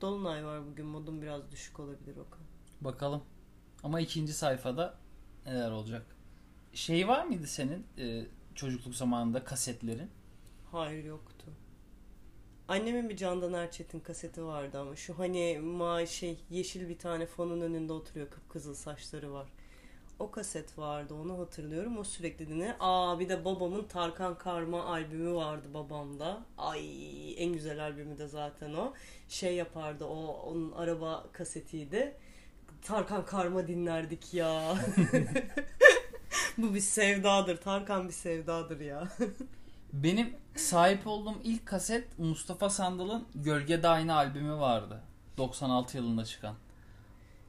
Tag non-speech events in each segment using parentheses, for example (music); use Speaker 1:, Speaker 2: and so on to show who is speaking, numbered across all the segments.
Speaker 1: Dolunay var bugün modum biraz düşük olabilir Okan.
Speaker 2: Bakalım. Ama ikinci sayfada neler olacak? Şey var mıydı senin e, çocukluk zamanında kasetlerin?
Speaker 1: Hayır yoktu. Annemin bir Candan Erçetin kaseti vardı ama şu hani ma şey yeşil bir tane fonun önünde oturuyor kıpkızıl saçları var. O kaset vardı onu hatırlıyorum o sürekli dinle. Aa bir de babamın Tarkan Karma albümü vardı babamda. Ay en güzel albümü de zaten o. Şey yapardı o onun araba kasetiydi. Tarkan Karma dinlerdik ya. (laughs) (laughs) Bu bir sevdadır. Tarkan bir sevdadır ya. (laughs)
Speaker 2: Benim sahip olduğum ilk kaset Mustafa Sandal'ın Gölge Aynı albümü vardı. 96 yılında çıkan.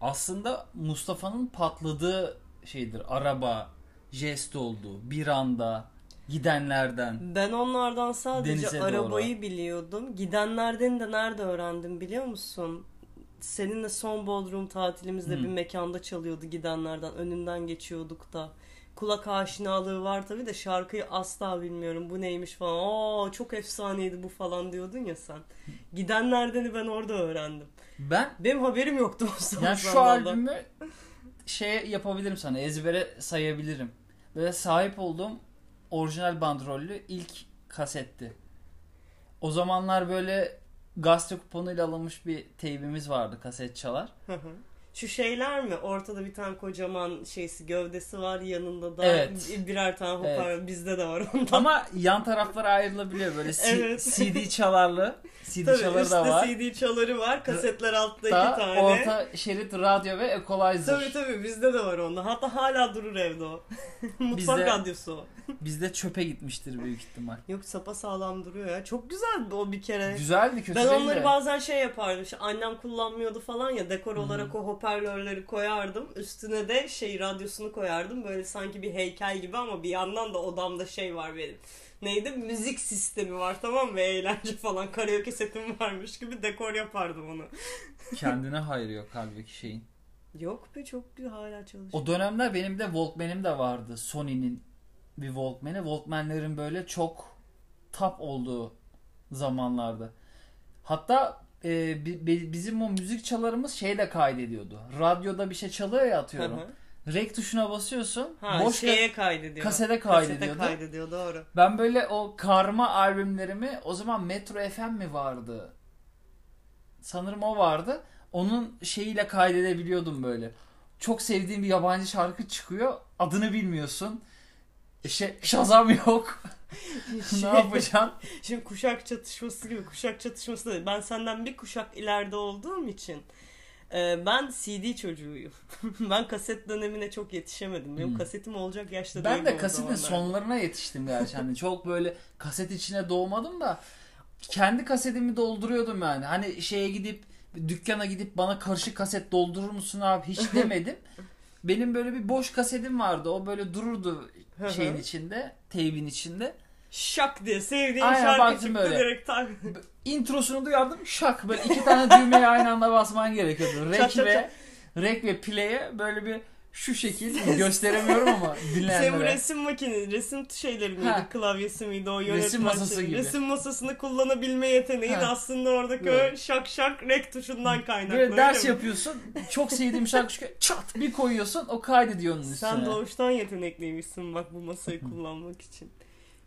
Speaker 2: Aslında Mustafa'nın patladığı şeydir. Araba, jest olduğu, bir anda, gidenlerden.
Speaker 1: Ben onlardan sadece arabayı
Speaker 2: doğru.
Speaker 1: biliyordum. Gidenlerden de nerede öğrendim biliyor musun? Seninle son Bodrum tatilimizde
Speaker 2: Hı.
Speaker 1: bir mekanda çalıyordu gidenlerden. Önünden geçiyorduk da. Kulak aşinalığı var tabii de şarkıyı asla bilmiyorum. Bu neymiş falan. Aa çok efsaneydi bu falan diyordun ya sen. Gidenlerden'i ben orada öğrendim.
Speaker 2: Ben
Speaker 1: Benim haberim yoktu o
Speaker 2: yani şu albümü şey yapabilirim sana ezbere sayabilirim. Böyle sahip olduğum orijinal bandrollü ilk kasetti. O zamanlar böyle gazete kuponuyla alınmış bir teybimiz vardı kaset çalar.
Speaker 1: Hı hı. Şu şeyler mi? Ortada bir tane kocaman şeysi gövdesi var. Yanında da
Speaker 2: Evet.
Speaker 1: birer tane hoparlör. Bizde de var ondan.
Speaker 2: Ama yan taraflara ayrılabiliyor böyle C-
Speaker 1: Evet.
Speaker 2: CD çalarlı. CD
Speaker 1: Tabii
Speaker 2: çaları da var.
Speaker 1: CD çaları var. Kasetler altta iki
Speaker 2: Da,
Speaker 1: tane.
Speaker 2: orta şerit radyo ve equalizer.
Speaker 1: Tabii tabii bizde de var onda. Hatta hala durur evde o. (laughs) Mutfak
Speaker 2: Bizde-
Speaker 1: radyosu o. (laughs)
Speaker 2: Bizde çöpe gitmiştir büyük ihtimal.
Speaker 1: Yok sapa sağlam duruyor ya. Çok güzeldi o bir kere.
Speaker 2: Güzeldi kötü
Speaker 1: Ben onları
Speaker 2: de.
Speaker 1: bazen şey yapardım. İşte annem kullanmıyordu falan ya dekor olarak o hoparlörleri koyardım. Üstüne de şey radyosunu koyardım. Böyle sanki bir heykel gibi ama bir yandan da odamda şey var benim. Neydi? Müzik sistemi var tamam mı? Eğlence falan. Karaoke setim varmış gibi dekor yapardım onu. (laughs)
Speaker 2: Kendine hayır yok halbuki şeyin.
Speaker 1: Yok be çok güzel hala çalışıyor.
Speaker 2: O dönemler benim de Walkman'im de vardı. Sony'nin bir Walkman'i. Walkman'lerin böyle çok top olduğu zamanlarda. Hatta e, bi- bi- bizim o müzik çalarımız şeyle kaydediyordu. Radyoda bir şey çalıyor ya atıyorum.
Speaker 1: hı.
Speaker 2: Rek tuşuna basıyorsun.
Speaker 1: ha,
Speaker 2: boş
Speaker 1: şeye kaydediyor.
Speaker 2: kasete kaydediyordu.
Speaker 1: Kasete kaydediyor doğru.
Speaker 2: Ben böyle o karma albümlerimi o zaman Metro FM mi vardı? Sanırım o vardı. Onun şeyiyle kaydedebiliyordum böyle. Çok sevdiğim bir yabancı şarkı çıkıyor. Adını bilmiyorsun. Şey, Shazam yok. (laughs) ne
Speaker 1: Şey-
Speaker 2: yapacaksın? (laughs)
Speaker 1: Şimdi kuşak çatışması gibi kuşak çatışması da ben senden bir kuşak ileride olduğum için e, ben CD çocuğuyum. (laughs) ben kaset dönemine çok yetişemedim. Benim
Speaker 2: Hmm.
Speaker 1: kasetim olacak yaşta
Speaker 2: Ben
Speaker 1: değilim
Speaker 2: de kasetin sonlarına yetiştim gerçi. Hani çok böyle kaset içine doğmadım da kendi kasetimi dolduruyordum yani. Hani şeye gidip dükkana gidip bana karışık kaset doldurur musun abi hiç (laughs) demedim. Benim böyle bir boş kasetim vardı. O böyle dururdu şeyin içinde, teybin içinde.
Speaker 1: Şak diye sevdiğim
Speaker 2: Aynen,
Speaker 1: şarkı çıktı
Speaker 2: böyle.
Speaker 1: direkt tak.
Speaker 2: Introsunu duyardım. Şak böyle iki tane düğmeye aynı anda basman gerekiyordu. Rek
Speaker 1: çat
Speaker 2: ve
Speaker 1: çat.
Speaker 2: rek ve play'e böyle bir şu şekil (laughs) gösteremiyorum ama
Speaker 1: bu
Speaker 2: dinleyenlere.
Speaker 1: resim makine, resim şeyleri miydi,
Speaker 2: Ha.
Speaker 1: klavyesi miydi o yönetmen
Speaker 2: Resim masası
Speaker 1: şeyi?
Speaker 2: gibi.
Speaker 1: Resim masasını kullanabilme yeteneği de
Speaker 2: Ha.
Speaker 1: aslında oradaki o şak şak rek tuşundan kaynaklı.
Speaker 2: Böyle ders
Speaker 1: mi?
Speaker 2: yapıyorsun. Çok sevdiğim şarkı çıkıyor. Çat bir koyuyorsun. O kaydediyor onun üstüne.
Speaker 1: Sen doğuştan yetenekliymişsin bak bu masayı kullanmak için.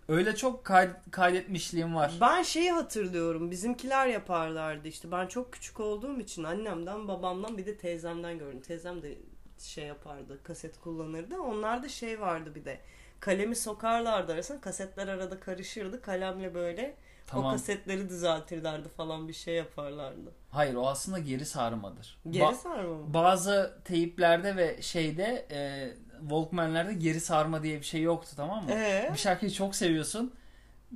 Speaker 2: Öyle çok kay- kaydetmişliğim var.
Speaker 1: Ben şeyi hatırlıyorum. Bizimkiler yaparlardı işte. Ben çok küçük olduğum için annemden, babamdan bir de teyzemden gördüm. Teyzem de şey yapardı. Kaset kullanırdı. Onlarda şey vardı bir de. Kalemi sokarlardı arasına. Kasetler arada karışırdı. Kalemle böyle o
Speaker 2: Tamam.
Speaker 1: kasetleri düzeltirlerdi falan bir şey yaparlardı.
Speaker 2: Hayır o aslında geri sarmadır.
Speaker 1: Geri
Speaker 2: Ba-
Speaker 1: sarma mı?
Speaker 2: bazı teyiplerde ve şeyde e, Walkman'lerde geri sarma diye bir şey yoktu tamam mı?
Speaker 1: Ee?
Speaker 2: Bir şarkıyı çok seviyorsun.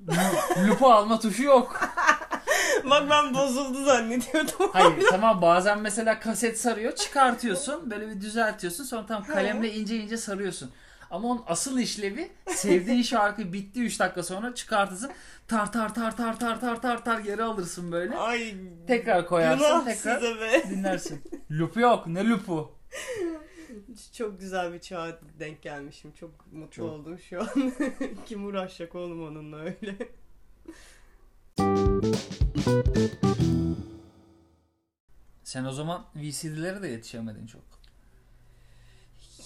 Speaker 2: Lu- (laughs) Lupa alma tuşu yok.
Speaker 1: Bak ben bozuldu zannediyordum.
Speaker 2: Hayır (laughs) tamam bazen mesela kaset sarıyor çıkartıyorsun böyle bir düzeltiyorsun sonra tam kalemle ince ince sarıyorsun. Ama onun asıl işlevi sevdiğin (laughs) şarkı bitti 3 dakika sonra çıkartırsın. Tar tar tar tar tar tar tar tar geri alırsın böyle.
Speaker 1: Ay.
Speaker 2: Tekrar koyarsın tekrar (laughs) dinlersin. Loop yok ne loop'u?
Speaker 1: Çok güzel bir çağa denk gelmişim. Çok mutlu
Speaker 2: Çok.
Speaker 1: oldum şu an. Kim uğraşacak oğlum onunla öyle.
Speaker 2: Sen o zaman VCD'lere de yetişemedin çok.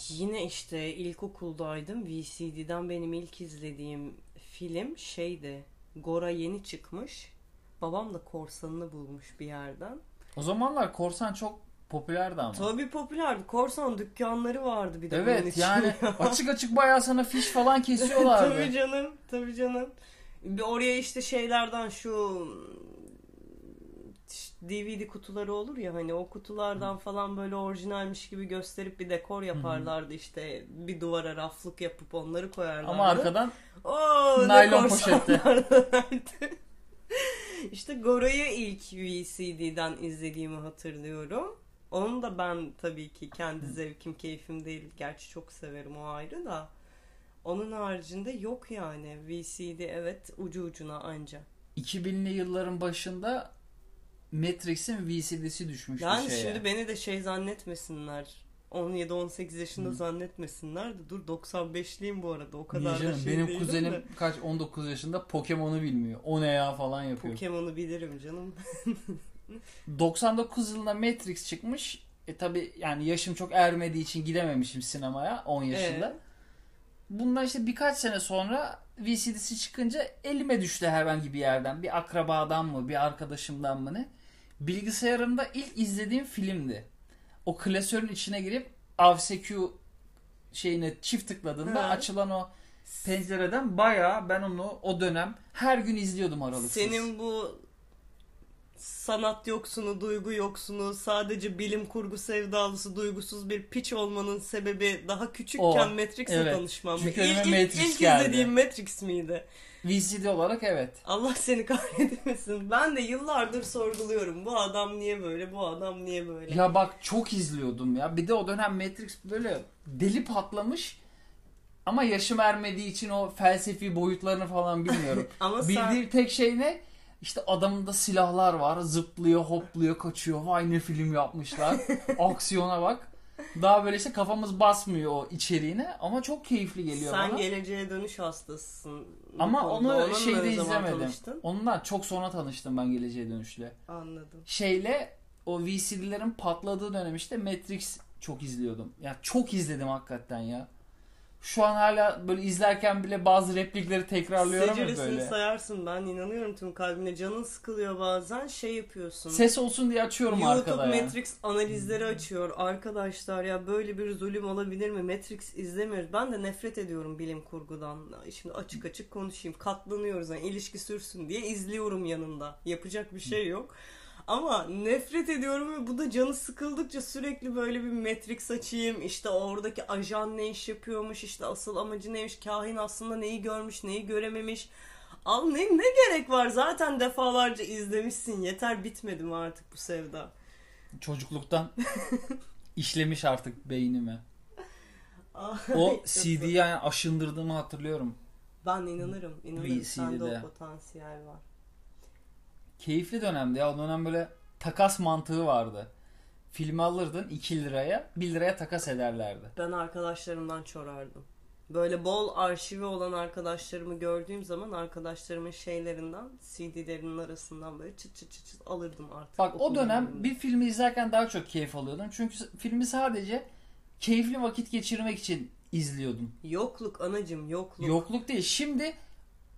Speaker 1: Yine işte ilkokuldaydım. VCD'den benim ilk izlediğim film şeydi. Gora yeni çıkmış. Babam da korsanını bulmuş bir yerden.
Speaker 2: O zamanlar korsan çok popülerdi ama.
Speaker 1: Tabii popülerdi. Korsan dükkanları vardı bir de bunun
Speaker 2: Evet
Speaker 1: için
Speaker 2: yani
Speaker 1: ya. (laughs)
Speaker 2: açık açık bayağı sana fiş falan kesiyorlardı. (laughs)
Speaker 1: tabii canım. Tabii canım. Bir oraya işte şeylerden şu DVD kutuları olur ya hani o kutulardan falan böyle orijinalmiş gibi gösterip bir dekor yaparlardı işte bir duvara raflık yapıp onları koyarlardı.
Speaker 2: Ama arkadan
Speaker 1: Oo,
Speaker 2: Naylon
Speaker 1: korsanlardı. (laughs) işte Gora'yı ilk VCD'den izlediğimi hatırlıyorum. Onu da ben tabii ki kendi zevkim, keyfim değil. Gerçi çok severim o ayrı da. Onun haricinde yok yani. VCD evet ucu ucuna anca.
Speaker 2: 2000'li yılların başında Matrix'in VCD'si düşmüştü
Speaker 1: Yani
Speaker 2: şeye.
Speaker 1: şimdi beni de şey zannetmesinler. 17-18 yaşında
Speaker 2: Hı.
Speaker 1: zannetmesinler de dur 95'liyim bu arada o kadar
Speaker 2: Niye
Speaker 1: da
Speaker 2: canım?
Speaker 1: şey
Speaker 2: Benim kuzenim
Speaker 1: de.
Speaker 2: kaç 19 yaşında Pokemon'u bilmiyor. O ne ya falan yapıyor.
Speaker 1: Pokemon'u bilirim canım. (laughs)
Speaker 2: 99 yılında Matrix çıkmış. E tabi yani yaşım çok ermediği için gidememişim sinemaya 10 yaşında.
Speaker 1: Ee?
Speaker 2: Bundan işte birkaç sene sonra VCD'si çıkınca elime düştü herhangi bir yerden. Bir akrabadan mı, bir arkadaşımdan mı ne. Bilgisayarımda ilk izlediğim filmdi. O klasörün içine girip AVSQ şeyine çift tıkladığında
Speaker 1: Ha.
Speaker 2: açılan o pencereden bayağı ben onu o dönem her gün izliyordum aralıksız.
Speaker 1: Senin bu sanat yoksunu, duygu yoksunu, sadece bilim kurgu sevdalısı, duygusuz bir piç olmanın sebebi daha küçükken
Speaker 2: O,
Speaker 1: Matrix'le
Speaker 2: evet.
Speaker 1: tanışmam?
Speaker 2: Çünkü
Speaker 1: İlk, ilk,
Speaker 2: Matrix
Speaker 1: ilk
Speaker 2: geldi.
Speaker 1: izlediğim Matrix miydi?
Speaker 2: VCD olarak evet.
Speaker 1: Allah seni kahretmesin. Ben de yıllardır sorguluyorum. Bu adam niye böyle, bu adam niye böyle?
Speaker 2: Ya bak çok izliyordum ya. Bir de o dönem Matrix böyle deli patlamış. Ama yaşım ermediği için o felsefi boyutlarını falan bilmiyorum. (laughs)
Speaker 1: Ama sen
Speaker 2: Bildiğim tek şey ne? İşte adamında silahlar var. Zıplıyor, hopluyor, kaçıyor. Vay ne film yapmışlar. (laughs) Aksiyona bak. Daha böyle işte kafamız basmıyor o içeriğine ama çok keyifli geliyor
Speaker 1: sen
Speaker 2: bana.
Speaker 1: geleceğe dönüş hastasısın.
Speaker 2: Ama onu
Speaker 1: Onunla
Speaker 2: şeyde izlemedim.
Speaker 1: tanıştın?
Speaker 2: Ondan çok sonra tanıştım ben Geleceğe Dönüş'le.
Speaker 1: Anladım.
Speaker 2: Şeyle o VCD'lerin patladığı dönem işte Matrix çok izliyordum. Ya çok izledim hakikaten ya. Şu an hala böyle izlerken bile bazı replikleri tekrarlıyorum ya böyle.
Speaker 1: sayarsın ben inanıyorum tüm kalbine. Canın sıkılıyor bazen şey yapıyorsun.
Speaker 2: Ses olsun diye açıyorum
Speaker 1: YouTube
Speaker 2: arkada ya.
Speaker 1: Matrix analizleri açıyor. Arkadaşlar ya böyle bir zulüm olabilir mi? Matrix izlemiyoruz. Ben de nefret ediyorum bilim kurgudan. Şimdi açık açık konuşayım. Katlanıyoruz yani ilişki sürsün diye izliyorum yanında. Yapacak bir şey yok. Ama nefret ediyorum ve bu da canı sıkıldıkça sürekli böyle bir Matrix açayım. İşte oradaki ajan ne iş yapıyormuş, işte asıl amacı neymiş, kahin aslında neyi görmüş, neyi görememiş. Al ne, ne gerek var zaten defalarca izlemişsin yeter bitmedi mi artık bu sevda?
Speaker 2: Çocukluktan (laughs) işlemiş artık beynime.
Speaker 1: Ay,
Speaker 2: O CD'yi yani aşındırdığımı hatırlıyorum.
Speaker 1: Ben inanırım. inanırım. Sende
Speaker 2: VCD'de.
Speaker 1: o potansiyel var.
Speaker 2: Keyifli dönemdi ya. O dönem böyle takas mantığı vardı. Filmi alırdın 2 liraya 1 liraya takas ederlerdi.
Speaker 1: Ben arkadaşlarımdan çorardım. Böyle bol arşivi olan arkadaşlarımı gördüğüm zaman arkadaşlarımın şeylerinden, CD'lerinin arasından böyle çıt çıt çıt, çıt alırdım artık.
Speaker 2: Bak o dönem
Speaker 1: döneminde.
Speaker 2: bir filmi izlerken daha çok keyif alıyordum. Çünkü filmi sadece keyifli vakit geçirmek için izliyordum.
Speaker 1: Yokluk anacım yokluk.
Speaker 2: Yokluk değil. Şimdi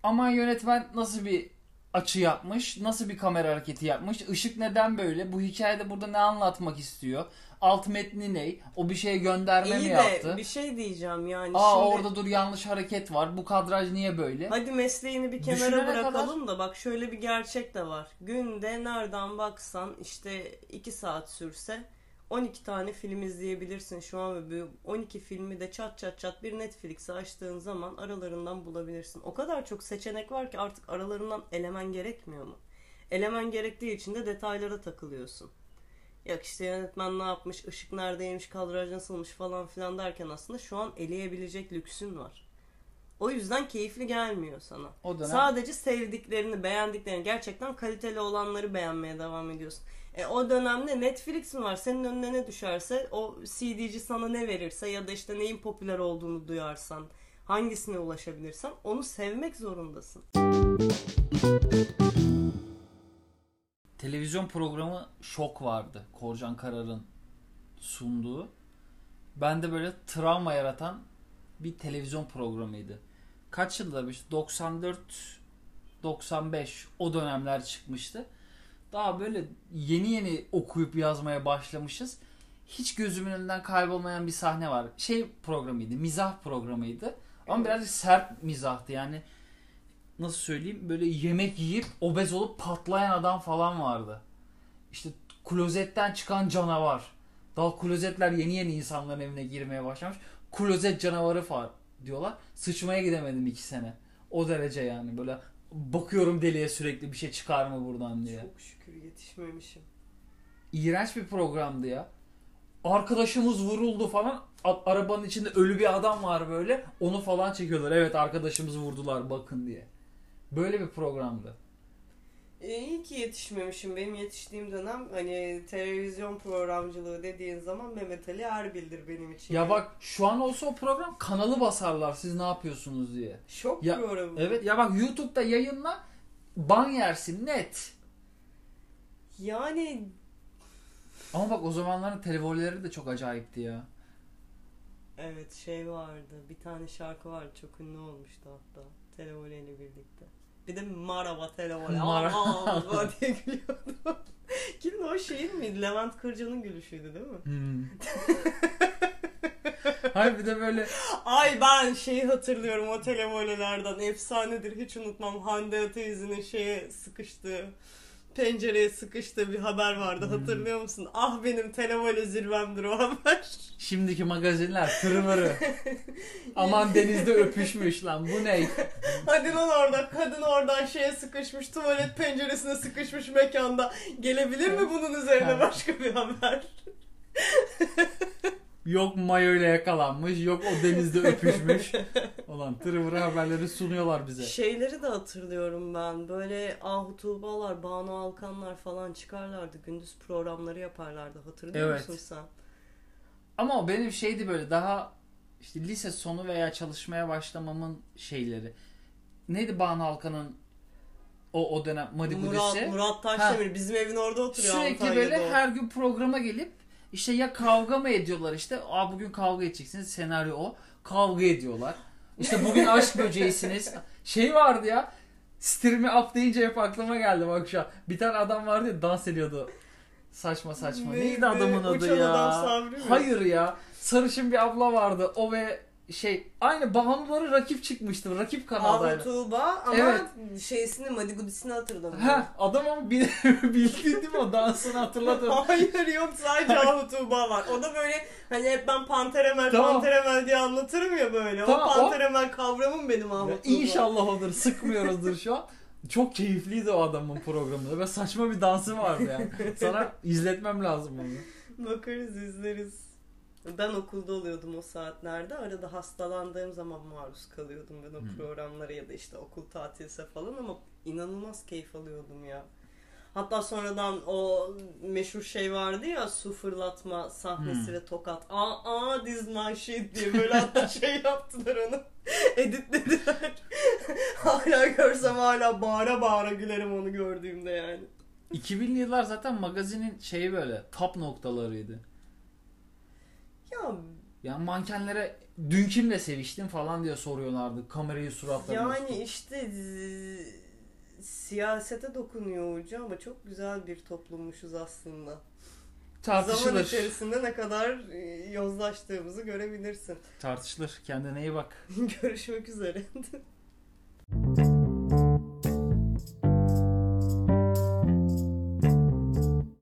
Speaker 2: aman yönetmen nasıl bir açı yapmış, nasıl bir kamera hareketi yapmış, ışık neden böyle, bu hikayede burada ne anlatmak istiyor, alt metni ne, o bir şeye gönderme
Speaker 1: İyi
Speaker 2: mi
Speaker 1: de
Speaker 2: yaptı?
Speaker 1: bir şey diyeceğim yani
Speaker 2: Aa
Speaker 1: şimdi
Speaker 2: orada dur yanlış hareket var, bu kadraj niye böyle?
Speaker 1: hadi mesleğini bir kenara
Speaker 2: Düşünene
Speaker 1: bırakalım da bak şöyle bir gerçek de var. Günde nereden baksan işte 2 saat sürse 12 tane film izleyebilirsin şu an ve bu 12 filmi de çat çat çat bir Netflix'i açtığın zaman aralarından bulabilirsin. O kadar çok seçenek var ki artık aralarından elemen gerekmiyor mu? Elemen gerektiği için de detaylara takılıyorsun. Yok işte yönetmen ne yapmış, ışık neredeymiş, kadraj nasılmış falan filan derken aslında şu an eleyebilecek lüksün var. O yüzden keyifli gelmiyor sana.
Speaker 2: O dönem
Speaker 1: Sadece sevdiklerini, beğendiklerini, gerçekten kaliteli olanları beğenmeye devam ediyorsun. E, o dönemde Netflix mi var? Senin önüne ne düşerse, o CD'ci sana ne verirse ya da işte neyin popüler olduğunu duyarsan, hangisine ulaşabilirsen onu sevmek zorundasın.
Speaker 2: televizyon programı Şok vardı. Korcan Karar'ın sunduğu. Ben de böyle travma yaratan bir televizyon programıydı. Kaç yılda bir 94 95 o dönemler çıkmıştı. Daha böyle yeni yeni okuyup yazmaya başlamışız. Hiç gözümün önünden kaybolmayan bir sahne var. Şey programıydı, mizah programıydı. Ama
Speaker 1: Evet.
Speaker 2: birazcık sert mizahtı. Yani nasıl söyleyeyim böyle yemek yiyip obez olup patlayan adam falan vardı. İşte klozetten çıkan canavar. Daha klozetler yeni yeni insanların evine girmeye başlamış. Klozet canavarı falan diyorlar. Sıçmaya gidemedim iki sene. O derece yani böyle bakıyorum deliye sürekli bir şey çıkar mı buradan diye.
Speaker 1: Çok şükür yetişmemişim.
Speaker 2: İğrenç bir programdı ya. Arkadaşımız vuruldu falan. A- arabanın içinde ölü bir adam var böyle. Onu falan çekiyorlar. Evet arkadaşımızı vurdular bakın diye. Böyle bir programdı.
Speaker 1: E, iyi ki yetişmemişim. Benim yetiştiğim dönem hani televizyon programcılığı dediğin zaman Mehmet Ali Erbil'dir benim için.
Speaker 2: Ya bak şu an olsa o program kanalı basarlar siz ne yapıyorsunuz diye.
Speaker 1: Şok
Speaker 2: Ya,
Speaker 1: programı.
Speaker 2: Evet ya bak YouTube'da yayınla ban yersin net.
Speaker 1: Yani
Speaker 2: Ama bak o zamanların televolleri de çok acayipti ya.
Speaker 1: evet şey vardı. Bir tane şarkı vardı. Çok ünlü olmuştu hatta. Televole ile birlikte. Bir de Maraba Televole.
Speaker 2: Mara-
Speaker 1: Aa, diye gülüyordu. (laughs) Kimin o şeyin miydi? Levent Kırca'nın gülüşüydü değil mi?
Speaker 2: Hmm. (laughs) Hayır bir de böyle
Speaker 1: Ay ben şeyi hatırlıyorum o televolelerden. Efsanedir hiç unutmam. Hande Ateyzi'nin şeye sıkıştığı pencereye sıkıştığı bir haber vardı.
Speaker 2: Hmm.
Speaker 1: Hatırlıyor musun? Ah benim televole zirvemdir o haber. (laughs)
Speaker 2: şimdiki magazinler tırvırı. (laughs) Aman denizde öpüşmüş lan bu ne?
Speaker 1: Hadi lan orada kadın oradan şeye sıkışmış tuvalet penceresine sıkışmış mekanda. Gelebilir mi bunun üzerine başka bir haber?
Speaker 2: Yok mayo ile yakalanmış, yok o denizde öpüşmüş. (laughs) Ulan tırvırı haberleri sunuyorlar bize.
Speaker 1: Şeyleri de hatırlıyorum ben. Böyle Ahu Tuğbalar, Banu Alkanlar falan çıkarlardı. Gündüz programları yaparlardı. Hatırlıyor
Speaker 2: Evet.
Speaker 1: musun sen?
Speaker 2: Ama o benim şeydi böyle daha işte lise sonu veya çalışmaya başlamamın şeyleri. Neydi Banu Halkan'ın o o dönem
Speaker 1: Murat,
Speaker 2: Madibudisi?
Speaker 1: Murat Taşdemir bizim evin orada oturuyor
Speaker 2: Sürekli
Speaker 1: Antalya'da
Speaker 2: böyle
Speaker 1: o.
Speaker 2: her gün programa gelip işte ya kavga mı ediyorlar işte Aa bugün kavga edeceksiniz senaryo o kavga ediyorlar. İşte bugün aşk böceğisiniz. Şey vardı ya Stirmi up deyince hep aklıma geldi bak şu an. Bir tane adam vardı ya dans ediyordu. Saçma saçma.
Speaker 1: Neydi?
Speaker 2: Neydi adamın adı
Speaker 1: Uçan
Speaker 2: ya?
Speaker 1: adam?
Speaker 2: Hayır ya. Sarışın bir abla vardı. O ve şey aynı Bahanuları rakip çıkmıştı. Rakip
Speaker 1: Ahu
Speaker 2: kanaldaydı.
Speaker 1: Tuğba ama
Speaker 2: Evet.
Speaker 1: şeysini Madigudisini hatırlamıyorum.
Speaker 2: Ha adam ama bil, (laughs) bildi değil mi o dansını hatırladım. (laughs)
Speaker 1: Hayır yok sadece Ahu Tuğba var. O da böyle hani hep ben Panteremel
Speaker 2: Tamam.
Speaker 1: Panteremel diye anlatırım ya böyle.
Speaker 2: Tamam,
Speaker 1: o
Speaker 2: o-
Speaker 1: Panteremel kavramım benim Ahu Tuğba.
Speaker 2: İnşallah (laughs) olur. Sıkmıyoruzdur şu an. Çok keyifliydi o adamın programında. Ve saçma bir dansı vardı yani. Sana izletmem lazım onu.
Speaker 1: Bakarız izleriz. Ben okulda oluyordum o saatlerde. Arada hastalandığım zaman maruz kalıyordum ben o
Speaker 2: Hmm.
Speaker 1: programlara ya da işte okul tatilse falan ama inanılmaz keyif alıyordum ya. Hatta sonradan o meşhur şey vardı ya su fırlatma sahnesi
Speaker 2: Hmm.
Speaker 1: ve tokat. Aa, aa this my shit diye böyle hatta (laughs) şey yaptılar onu. Editlediler. (laughs) hala görsem hala bağıra bağıra gülerim onu gördüğümde yani.
Speaker 2: 2000'li yıllar zaten magazinin şeyi böyle top noktalarıydı.
Speaker 1: Ya
Speaker 2: Yani mankenlere dün kimle seviştin falan diye soruyorlardı. Kamerayı suratlarına.
Speaker 1: Yani işte siyasete dokunuyor ucu ama çok güzel bir toplummuşuz aslında. Zaman
Speaker 2: tartışılır.
Speaker 1: içerisinde ne kadar e, yozlaştığımızı görebilirsin.
Speaker 2: Tartışılır. Kendine iyi bak. (laughs)
Speaker 1: Görüşmek üzere. (laughs)